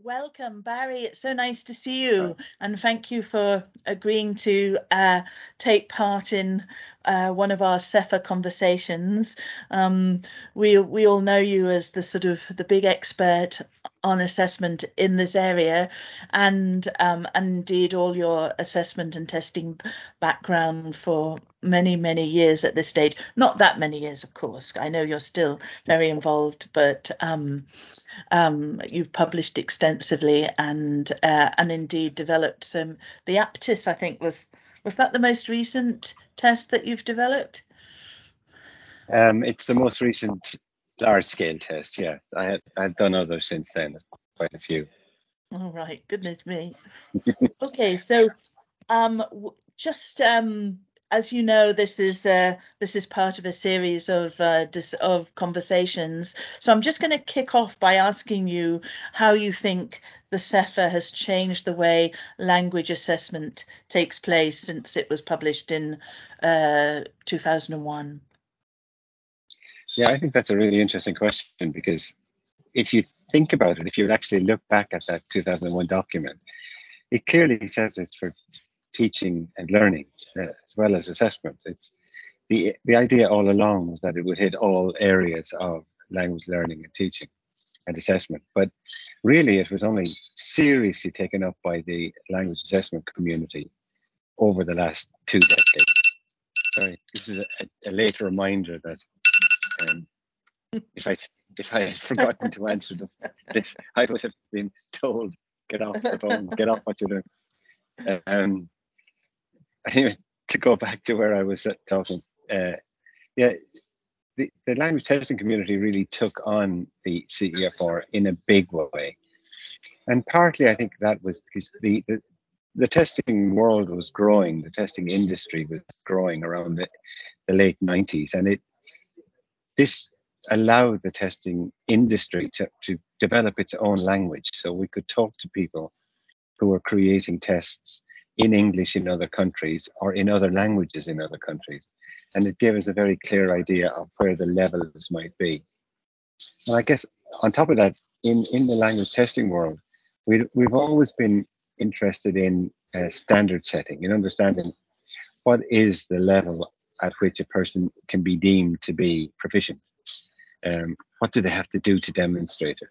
Welcome, Barry. It's so nice to see you, and thank you for agreeing to uh, take part in uh, one of our CEFR conversations. Um, we we all know you as the sort of the big expert on assessment in this area, and um, indeed all your assessment and testing background for many many years at this stage. Not that many years, of course. I know you're still very involved, but um, um, you've published extensively and uh, and indeed developed some. The Aptis, I think, was was that the most recent test that you've developed? Um, it's the most recent large scale test. Yeah, I had I've done others since then, quite a few. All right, goodness me. okay, so um, just um, as you know, this is uh, this is part of a series of uh, dis- of conversations. So I'm just going to kick off by asking you how you think the CEFR has changed the way language assessment takes place since it was published in uh, 2001. Yeah, I think that's a really interesting question because if you think about it, if you actually look back at that 2001 document, it clearly says it's for teaching and learning as well as assessment. It's the the idea all along was that it would hit all areas of language learning and teaching and assessment. But really, it was only seriously taken up by the language assessment community over the last two decades. Sorry, this is a, a late reminder that um, if I if I had forgotten to answer them, this I would have been told get off the phone, get off what you're doing. Um, anyway, to go back to where I was talking, uh, yeah, the, the language testing community really took on the CEFR in a big way. And partly I think that was because the, the, the testing world was growing, the testing industry was growing around the, the late 90s. And it this allowed the testing industry to, to develop its own language. So we could talk to people who were creating tests in English in other countries or in other languages in other countries. And it gave us a very clear idea of where the levels might be. And I guess on top of that, in, in the language testing world, we, we've always been interested in uh, standard setting, in understanding what is the level at which a person can be deemed to be proficient. Um, what do they have to do to demonstrate it?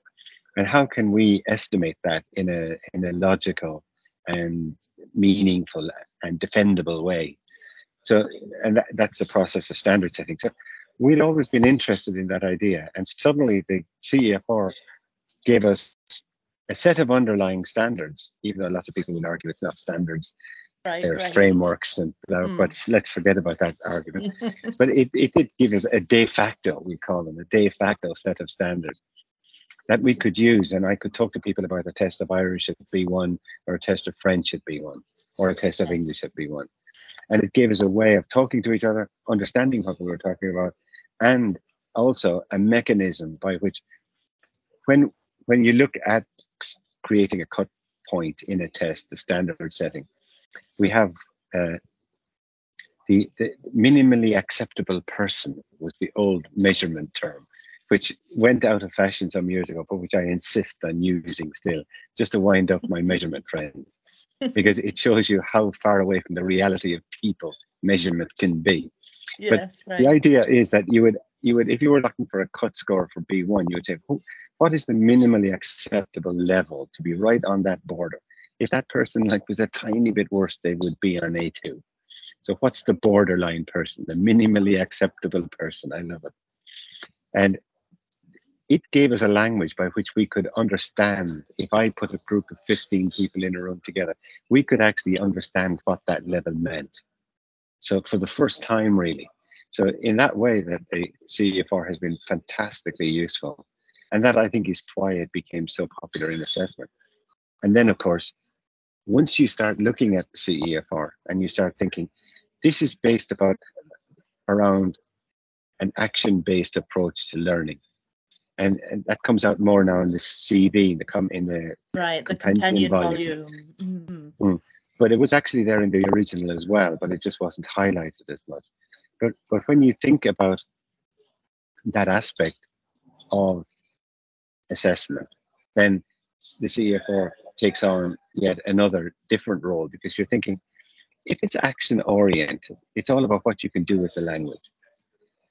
And how can we estimate that in a in a logical and meaningful and defendable way. So, and that, that's the process of standard setting. So, we'd always been interested in that idea, and suddenly the CEFR gave us a set of underlying standards, even though lots of people would argue it's not standards. Right, they're right. frameworks and mm. but let's forget about that argument but it, it did give us a de facto we call them a de facto set of standards that we could use. And I could talk to people about a test of Irish at B1 or a test of French at B1 or a test of English at B1. And it gave us a way of talking to each other, understanding what we were talking about, and also a mechanism by which when when you look at creating a cut point in a test, the standard setting, we have uh, the, the minimally acceptable person was the old measurement term which went out of fashion some years ago, but which I insist on using still, just to wind up my measurement friend, because it shows you how far away from the reality of people measurement can be. Yes, but right. the idea is that you would you would if you were looking for a cut score for B1, you would say, what is the minimally acceptable level to be right on that border? If that person like was a tiny bit worse, they would be on A2. So what's the borderline person, the minimally acceptable person? I love it. And it gave us a language by which we could understand if I put a group of 15 people in a room together, we could actually understand what that level meant. So for the first time, really. So in that way, that the CEFR has been fantastically useful. And that I think is why it became so popular in assessment. And then of course, once you start looking at the CEFR and you start thinking, this is based about around an action-based approach to learning and, and that comes out more now in the CV, the come in the right the companion, volume. volume. Mm-hmm. Mm. But it was actually there in the original as well, but it just wasn't highlighted as much. But but when you think about that aspect of assessment, then the CEFR takes on yet another different role because you're thinking, if it's action oriented, it's all about what you can do with the language.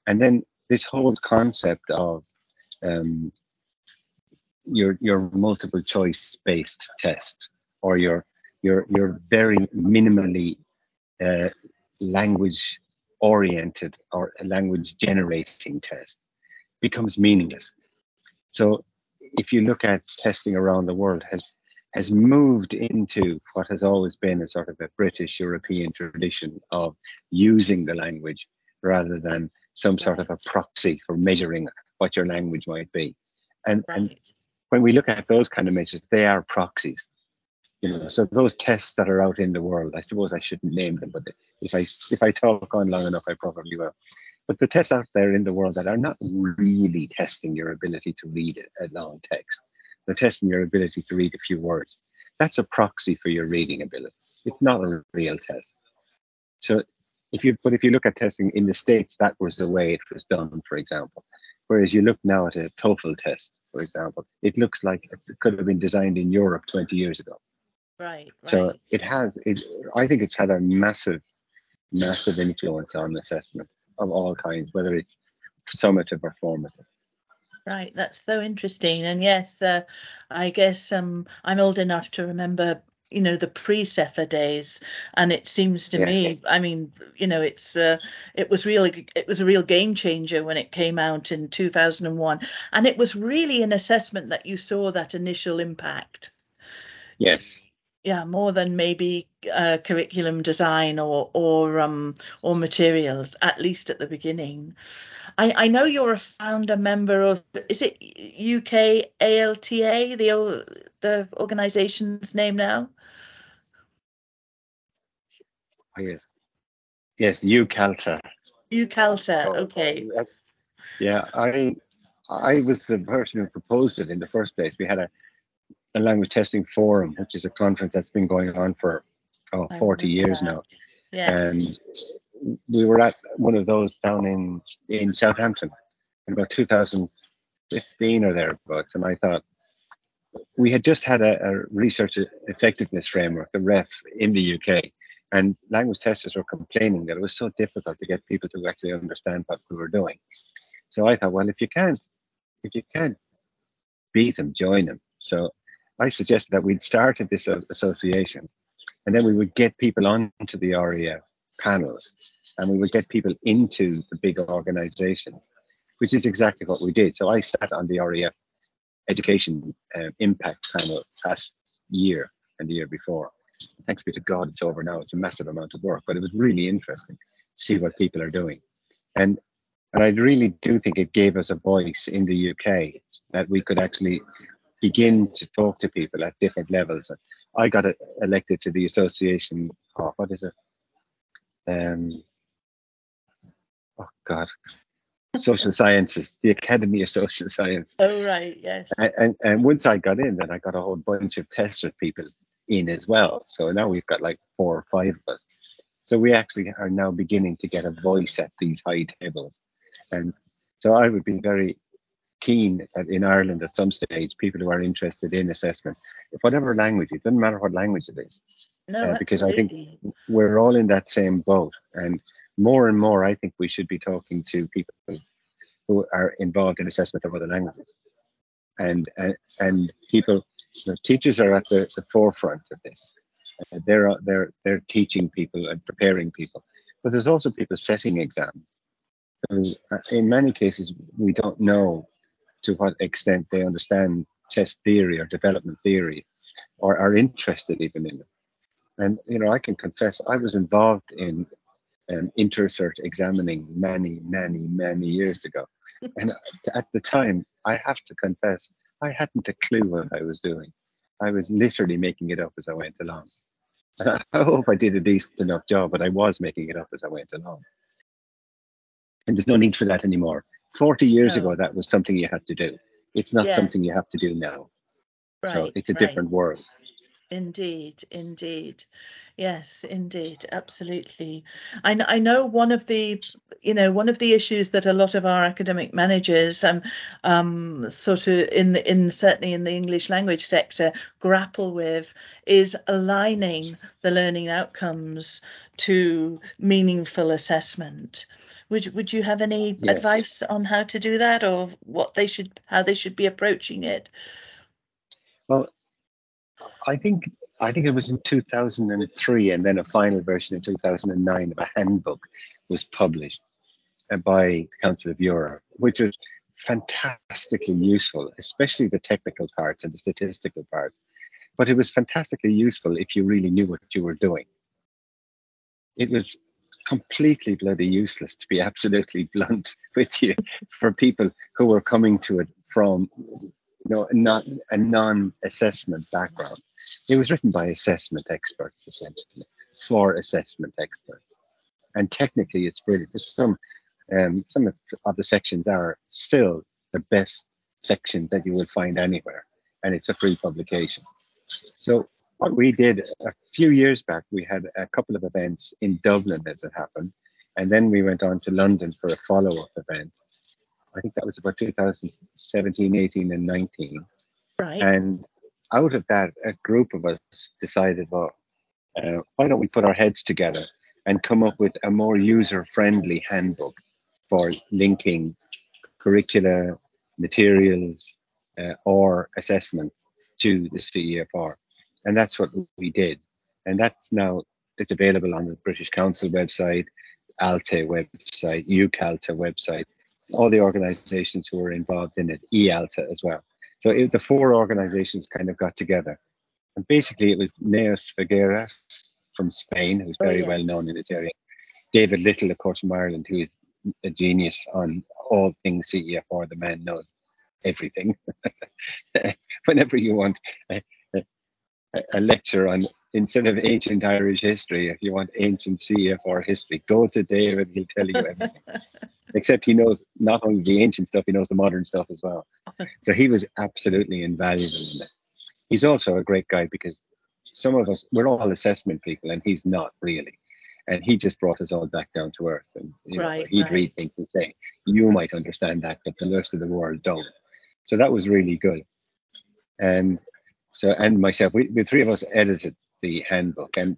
And then this whole concept of um, your your multiple choice based test or your your your very minimally uh, language oriented or language generating test becomes meaningless. So if you look at testing around the world has has moved into what has always been a sort of a British European tradition of using the language rather than some sort of a proxy for measuring what your language might be. And, right. and when we look at those kind of measures, they are proxies. You know, so those tests that are out in the world, I suppose I shouldn't name them, but if I if I talk on long enough, I probably will. But the tests out there in the world that are not really testing your ability to read a long text, they're testing your ability to read a few words. That's a proxy for your reading ability. It's not a real test. So if you but if you look at testing in the states that was the way it was done for example whereas you look now at a toefl test for example it looks like it could have been designed in europe 20 years ago right, right. so it has it i think it's had a massive massive influence on assessment of all kinds whether it's summative or formative Right, that's so interesting. And yes, uh, I guess um, I'm old enough to remember you know the pre-CEFR days. And it seems to yes. me i mean you know it's uh, it was really it was a real game changer when it came out in 2001 and it was really an assessment that you saw that initial impact. Yes. Yeah more than maybe uh, curriculum design or or um or materials at least at the beginning. I, I know you're a founder member of is it UK ALTA the the organization's name now Oh, yes. Yes, UKALTA. UKALTA, oh, okay. Yeah, I I was the person who proposed it in the first place. We had a, a language testing forum, which is a conference that's been going on for oh, 40 years that. now. Yes. And we were at one of those down in in Southampton in about 2015 or thereabouts, and I thought we had just had a, a research effectiveness framework, the REF, in the UK, and language testers were complaining that it was so difficult to get people to actually understand what we were doing. So I thought, well, if you can't, if you can't beat them, join them. So I suggested that we'd started this association, and then we would get people onto the REF panels, and we would get people into the big organisation, which is exactly what we did. So I sat on the REF education uh, impact panel last year and the year before thanks be to God, it's over now. It's a massive amount of work, but it was really interesting to see what people are doing. And and I really do think it gave us a voice in the UK that we could actually begin to talk to people at different levels. I got elected to the association of what is it? Um, oh God, social sciences, the Academy of Social Science. Oh right, yes. And, and, and once I got in, then I got a whole bunch of tester people in as well. So now we've got like four or five of us. So we actually are now beginning to get a voice at these high tables. And so I would be very keen that in Ireland at some stage, people who are interested in assessment, If whatever language, it doesn't matter what language it is. No, uh, because I think we're all in that same boat. And more and more, I think we should be talking to people who are involved in assessment of other languages. And, and, and people know, teachers are at the, the forefront of this. Uh, they're they're they're teaching people and preparing people, but there's also people setting exams. So uh, in many cases, we don't know to what extent they understand test theory or development theory, or are interested even in it. And you know, I can confess I was involved in um, intercert examining many, many, many years ago, and at the time, I have to confess I hadn't a clue what I was doing. I was literally making it up as I went along. I hope I did a decent enough job, but I was making it up as I went along. And there's no need for that anymore. 40 years no. ago, that was something you had to do. It's not yes. something you have to do now. Right, so it's a right. different world. Indeed, indeed. Yes, indeed, absolutely. I, I know one of the, you know, one of the issues that a lot of our academic managers, um, um, sort of in the, in certainly in the English language sector, grapple with is aligning the learning outcomes to meaningful assessment. Would would you have any yes. advice on how to do that, or what they should, how they should be approaching it? Well, I think I think it was in 2003, and then a final version in 2009 of a handbook was published uh, by the Council of Europe, which was fantastically useful, especially the technical parts and the statistical parts. But it was fantastically useful if you really knew what you were doing. It was completely bloody useless to be absolutely blunt with you for people who were coming to it from know, not a non-assessment background. It was written by assessment experts, essentially, for assessment experts. And technically, it's brilliant. There's some um, some of the sections are still the best sections that you will find anywhere, and it's a free publication. So what we did a few years back, we had a couple of events in Dublin as it happened, and then we went on to London for a follow-up event I think that was about 2017, 18, and 19. Right. And out of that, a group of us decided, well, uh, why don't we put our heads together and come up with a more user-friendly handbook for linking curricula, materials, uh, or assessments to the CEFR. And that's what we did. And that's now it's available on the British Council website, ALTE website, UKALTA website, all the organizations who were involved in it, EALTA as well. So it, the four organizations kind of got together. And basically, it was Neus Figueras from Spain, who's oh, very oh, yes. well known in this area. David Little, of course, from Ireland, who is a genius on all things CEFR. The man knows everything. Whenever you want a, a, a, lecture on, instead of ancient Irish history, if you want ancient CEFR history, go to David, he'll tell you everything. except he knows not only the ancient stuff, he knows the modern stuff as well. So he was absolutely invaluable in that. He's also a great guy because some of us, we're all assessment people, and he's not really. And he just brought us all back down to earth. And you know, he'd right. read things and say, You might understand that, but the rest of the world don't. So that was really good. And so, and myself, we, the three of us edited the handbook. And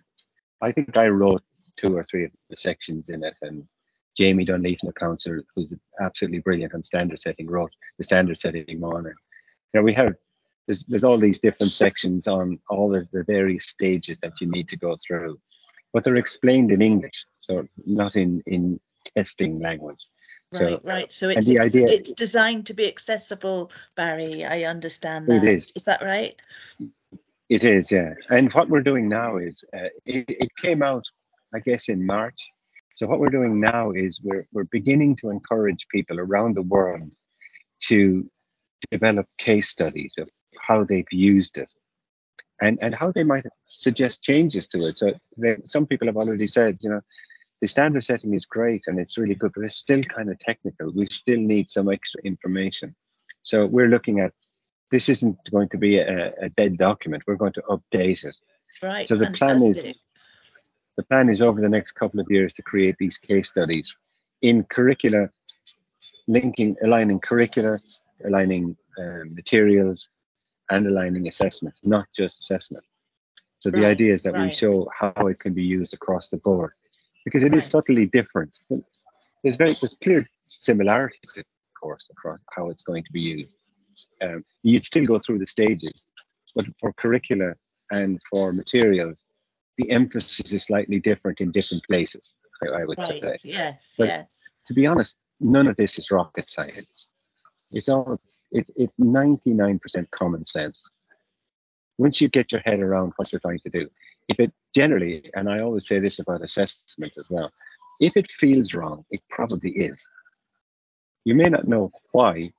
I think I wrote two or three of the sections in it. And Jamie Dunlea, the councillor, who's absolutely brilliant on standard setting, wrote the standard setting morning. You know, we have there's there's all these different sections on all of the various stages that you need to go through, but they're explained in English, so not in in testing language. Right, so, right. So it's, the idea, it's designed to be accessible, Barry. I understand that. It is. Is that right? It is, yeah. And what we're doing now is uh, it, it came out, I guess, in March so what we're doing now is we're, we're beginning to encourage people around the world to develop case studies of how they've used it and, and how they might suggest changes to it. So they, some people have already said, you know, the standard setting is great and it's really good, but it's still kind of technical. We still need some extra information. So we're looking at this isn't going to be a, a dead document. We're going to update it. Right. So the fantastic. plan is the plan is over the next couple of years to create these case studies in curricula, linking, aligning curricula, aligning um, materials, and aligning assessment, not just assessment. So right, the idea is that right. we show how it can be used across the board, because it right. is subtly different. There's very there's clear similarities, of course, across how it's going to be used. Um, you'd still go through the stages, but for curricula and for materials, the emphasis is slightly different in different places. I, I would right. say. Yes. But yes. To be honest, none of this is rocket science. It's all it, it 99% common sense. Once you get your head around what you're trying to do, if it generally, and I always say this about assessment as well, if it feels wrong, it probably is. You may not know why,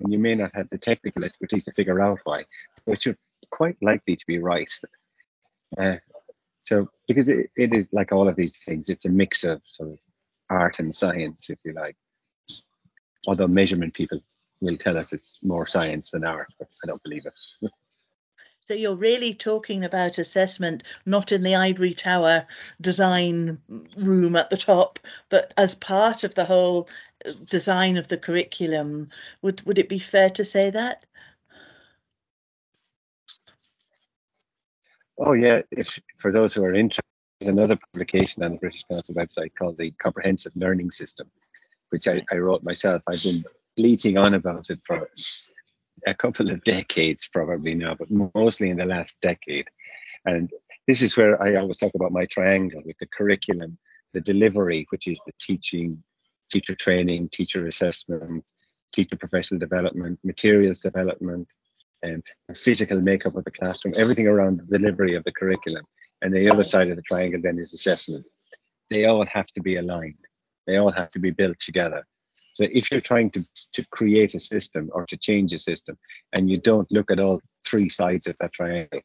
and you may not have the technical expertise to figure out why, but you're quite likely to be right. Uh, so because it, it is like all of these things, it's a mix of sort of art and science, if you like. Although measurement people will tell us it's more science than art, but I don't believe it. So you're really talking about assessment not in the ivory tower design room at the top, but as part of the whole design of the curriculum. Would would it be fair to say that? Oh yeah, if for those who are interested, there's another publication on the British Council website called the Comprehensive Learning System, which I, I wrote myself. I've been bleating on about it for a couple of decades probably now, but mostly in the last decade. And this is where I always talk about my triangle with the curriculum, the delivery, which is the teaching, teacher training, teacher assessment, teacher professional development, materials development, and physical makeup of the classroom, everything around the delivery of the curriculum. And the other side of the triangle then is assessment. They all have to be aligned. They all have to be built together. So if you're trying to, to create a system or to change a system and you don't look at all three sides of that triangle,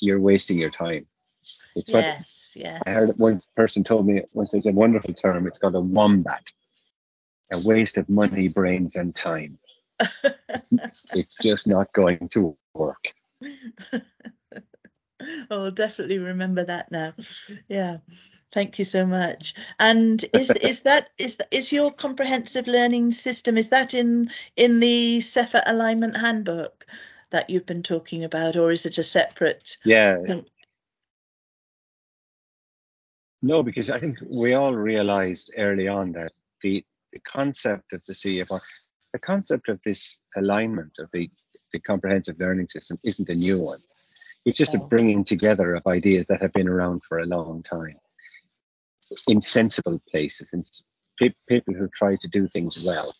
you're wasting your time. It's yes, yes. I heard one person told me once there's a wonderful term, it's called a wombat, a waste of money, brains, and time. it's, it's just not going to work. Oh, I'll definitely remember that now. Yeah. Thank you so much. And is is that is is your comprehensive learning system is that in in the CEFR alignment handbook that you've been talking about, or is it a separate? Yeah. No, because I think we all realized early on that the, the concept of the CEFR, the concept of this alignment of the, the comprehensive learning system isn't a new one. It's just a bringing together of ideas that have been around for a long time in sensible places and people who try to do things well.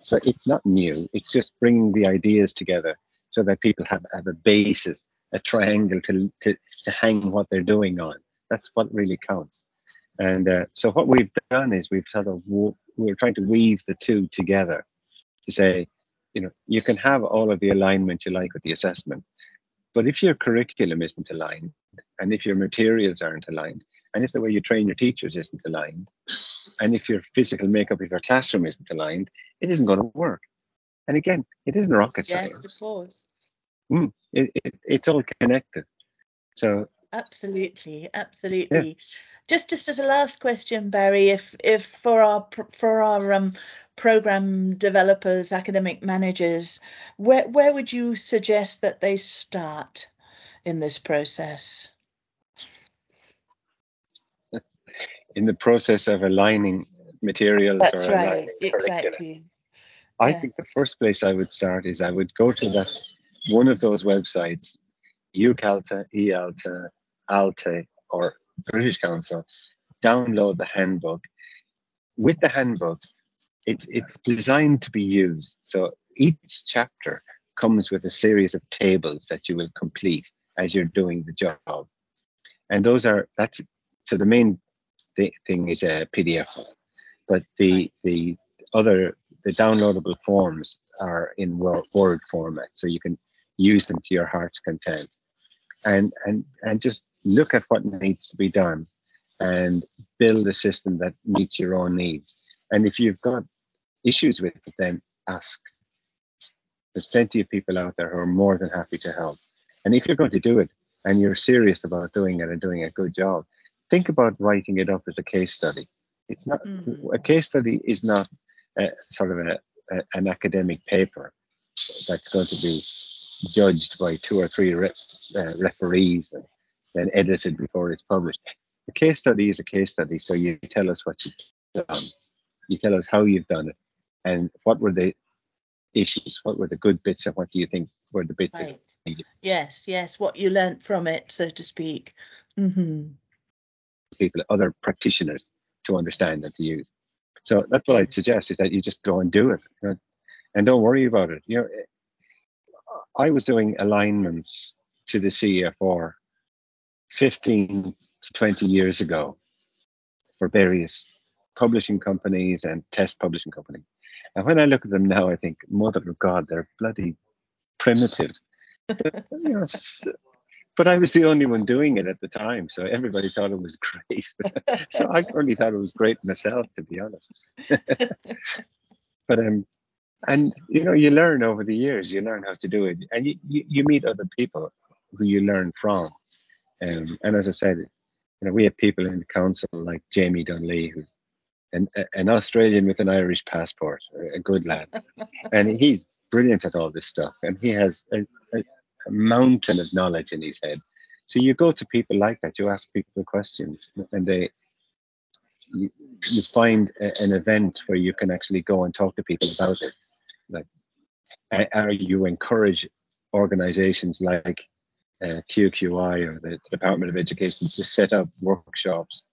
So it's not new. It's just bringing the ideas together so that people have, have a basis, a triangle to, to, to hang what they're doing on. That's what really counts. And uh, so what we've done is we've sort of we're trying to weave the two together to say, you know, you can have all of the alignment you like with the assessment, but if your curriculum isn't aligned, and if your materials aren't aligned, and if the way you train your teachers isn't aligned, and if your physical makeup of your classroom isn't aligned, it isn't going to work. And again, it isn't rocket yes, science. Yes, of course. Mm, it, it, it's all connected. So absolutely, absolutely. Yeah. Just just as a last question, Barry, if if for our for our um program developers, academic managers, where where would you suggest that they start in this process? In the process of aligning materials That's right, exactly. I yeah. think the first place I would start is I would go to that one of those websites, UKALTA, EALTA, ALTE, or British Council, download the handbook. With the handbook, it's it's designed to be used. So each chapter comes with a series of tables that you will complete as you're doing the job, and those are that's so the main th- thing is a PDF, but the the other the downloadable forms are in Word format, so you can use them to your heart's content, and and and just look at what needs to be done, and build a system that meets your own needs. And if you've got issues with it, then ask. There's plenty of people out there who are more than happy to help. And if you're going to do it and you're serious about doing it and doing a good job, think about writing it up as a case study. It's not mm-hmm. a case study is not a, sort of a, a, an academic paper that's going to be judged by two or three re, uh, referees and then edited before it's published. A case study is a case study, so you tell us what you've done, you tell us how you've done it, and what were the issues? What were the good bits, and what do you think were the bits? Right. Yes, yes, what you learnt from it, so to speak. Mm-hmm. People, other practitioners, to understand and to use. So that's what. I'd suggest is that you just go and do it, you know, and don't worry about it. You know, I was doing alignments to the CEFR 15 to 20 years ago for various publishing companies and test publishing companies. And when I look at them now, I think, Mother of God, they're bloody primitive. but, you know, but I was the only one doing it at the time, so everybody thought it was great. so I only thought it was great myself, to be honest. but um, and you know, you learn over the years. You learn how to do it, and you, you, you meet other people who you learn from. Um, and as I said, you know, we have people in the council like Jamie Dunlea, who's an, an Australian with an Irish passport, a good lad, and he's brilliant at all this stuff, and he has a, a, a mountain of knowledge in his head. So you go to people like that, you ask people questions, and they you, you find a, an event where you can actually go and talk to people about it. Like, are you encourage organizations like uh, QQI or the Department of Education to set up workshops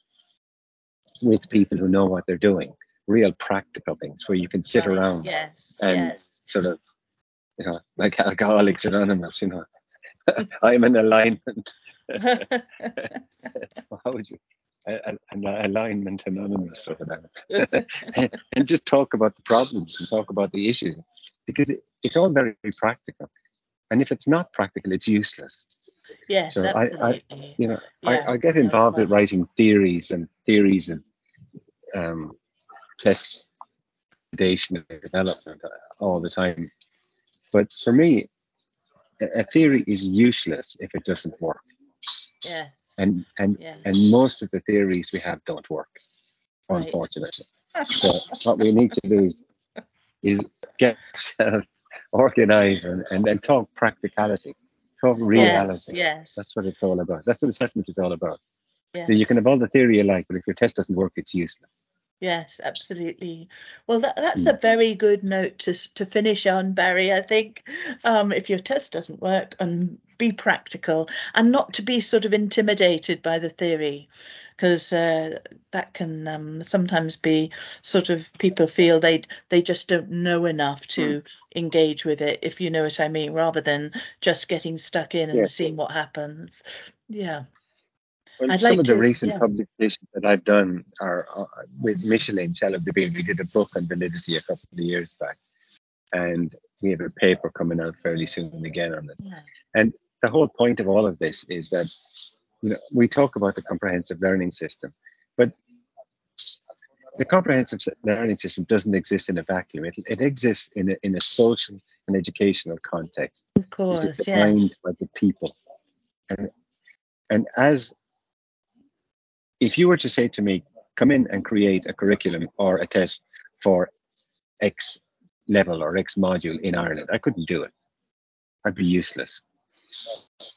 with people who know what they're doing, real practical things where you can sit Right. around Yes. and yes. sort of, you know, like Alcoholics Anonymous, you know, I'm in alignment. How would you? An alignment anonymous or whatever, and just talk about the problems and talk about the issues because it, it's all very practical. And if it's not practical, it's useless. yes. So I- I- You know, Yeah, I, I get involved with writing theories and theories and um, test validation and development all the time. But for me, a a theory is useless if it doesn't work. yes. And and Yes. and most of the theories we have don't work, Right. unfortunately. So what we need to do is is get ourselves organized and, and then talk practicality, talk reality. Yes. Yes. That's what it's all about. That's what assessment is all about. yes. So you can have all the theory you like, but if your test doesn't work, it's useless. Yes, absolutely. Well, that, that's Mm. a very good note to to finish on, Barry. I think um, if your test doesn't work, and be practical, and not to be sort of intimidated by the theory, because uh, that can um, sometimes be sort of people feel they they just don't know enough to engage with it, if you know what I mean, rather than just getting stuck in and Yeah. seeing what happens. Yeah. Well, I'd some like of the recent yeah. publications that I've done are uh, with Micheline Chalhoub-Deville. We did a book on validity a couple of years back, and we have a paper coming out fairly soon again on it. Yeah. The whole point of all of this is that you know we talk about the comprehensive learning system, but the comprehensive learning system doesn't exist in a vacuum. It, it exists in a, in a social and educational context. Of It's course. defined Yes. by the people. And, and as if you were to say to me, come in and create a curriculum or a test for X level or X module in Ireland, I couldn't do it. I'd be useless.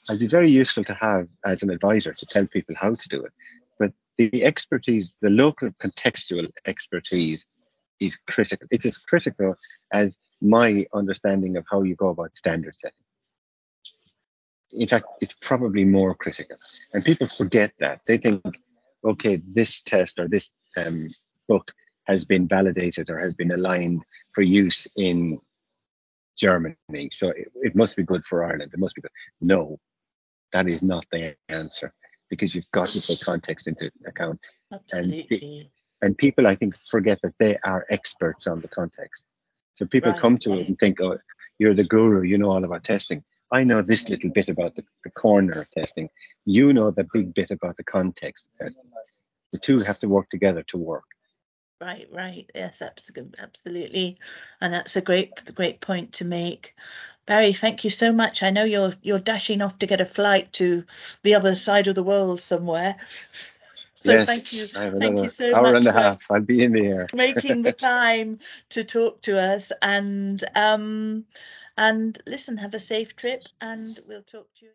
I'd be very useful to have as an advisor to tell people how to do it. But the expertise, the local contextual expertise is critical. It's as critical as my understanding of how you go about standard setting. In fact, it's probably more critical. And people forget that. They think, okay, this test or this um, book has been validated or has been aligned for use in Germany. So it, it must be good for Ireland. It must be good. No, that is not the answer because you've got to take context into account. Absolutely. And people, I think, forget that they are experts on the context. So people Right, come to right. it and think, oh, you're the guru, you know all about testing. I know this little bit about the, the corner of testing. You know the big bit about the context of testing. The two have to work together to work. Right, right. Yes, absolutely. And that's a great, great point to make. Barry, thank you so much. I know you're you're dashing off to get a flight to the other side of the world somewhere. So yes, thank you, thank you so hour much and a half. I'll be in the air. making the time to talk to us. And um, and listen, have a safe trip, and we'll talk to you.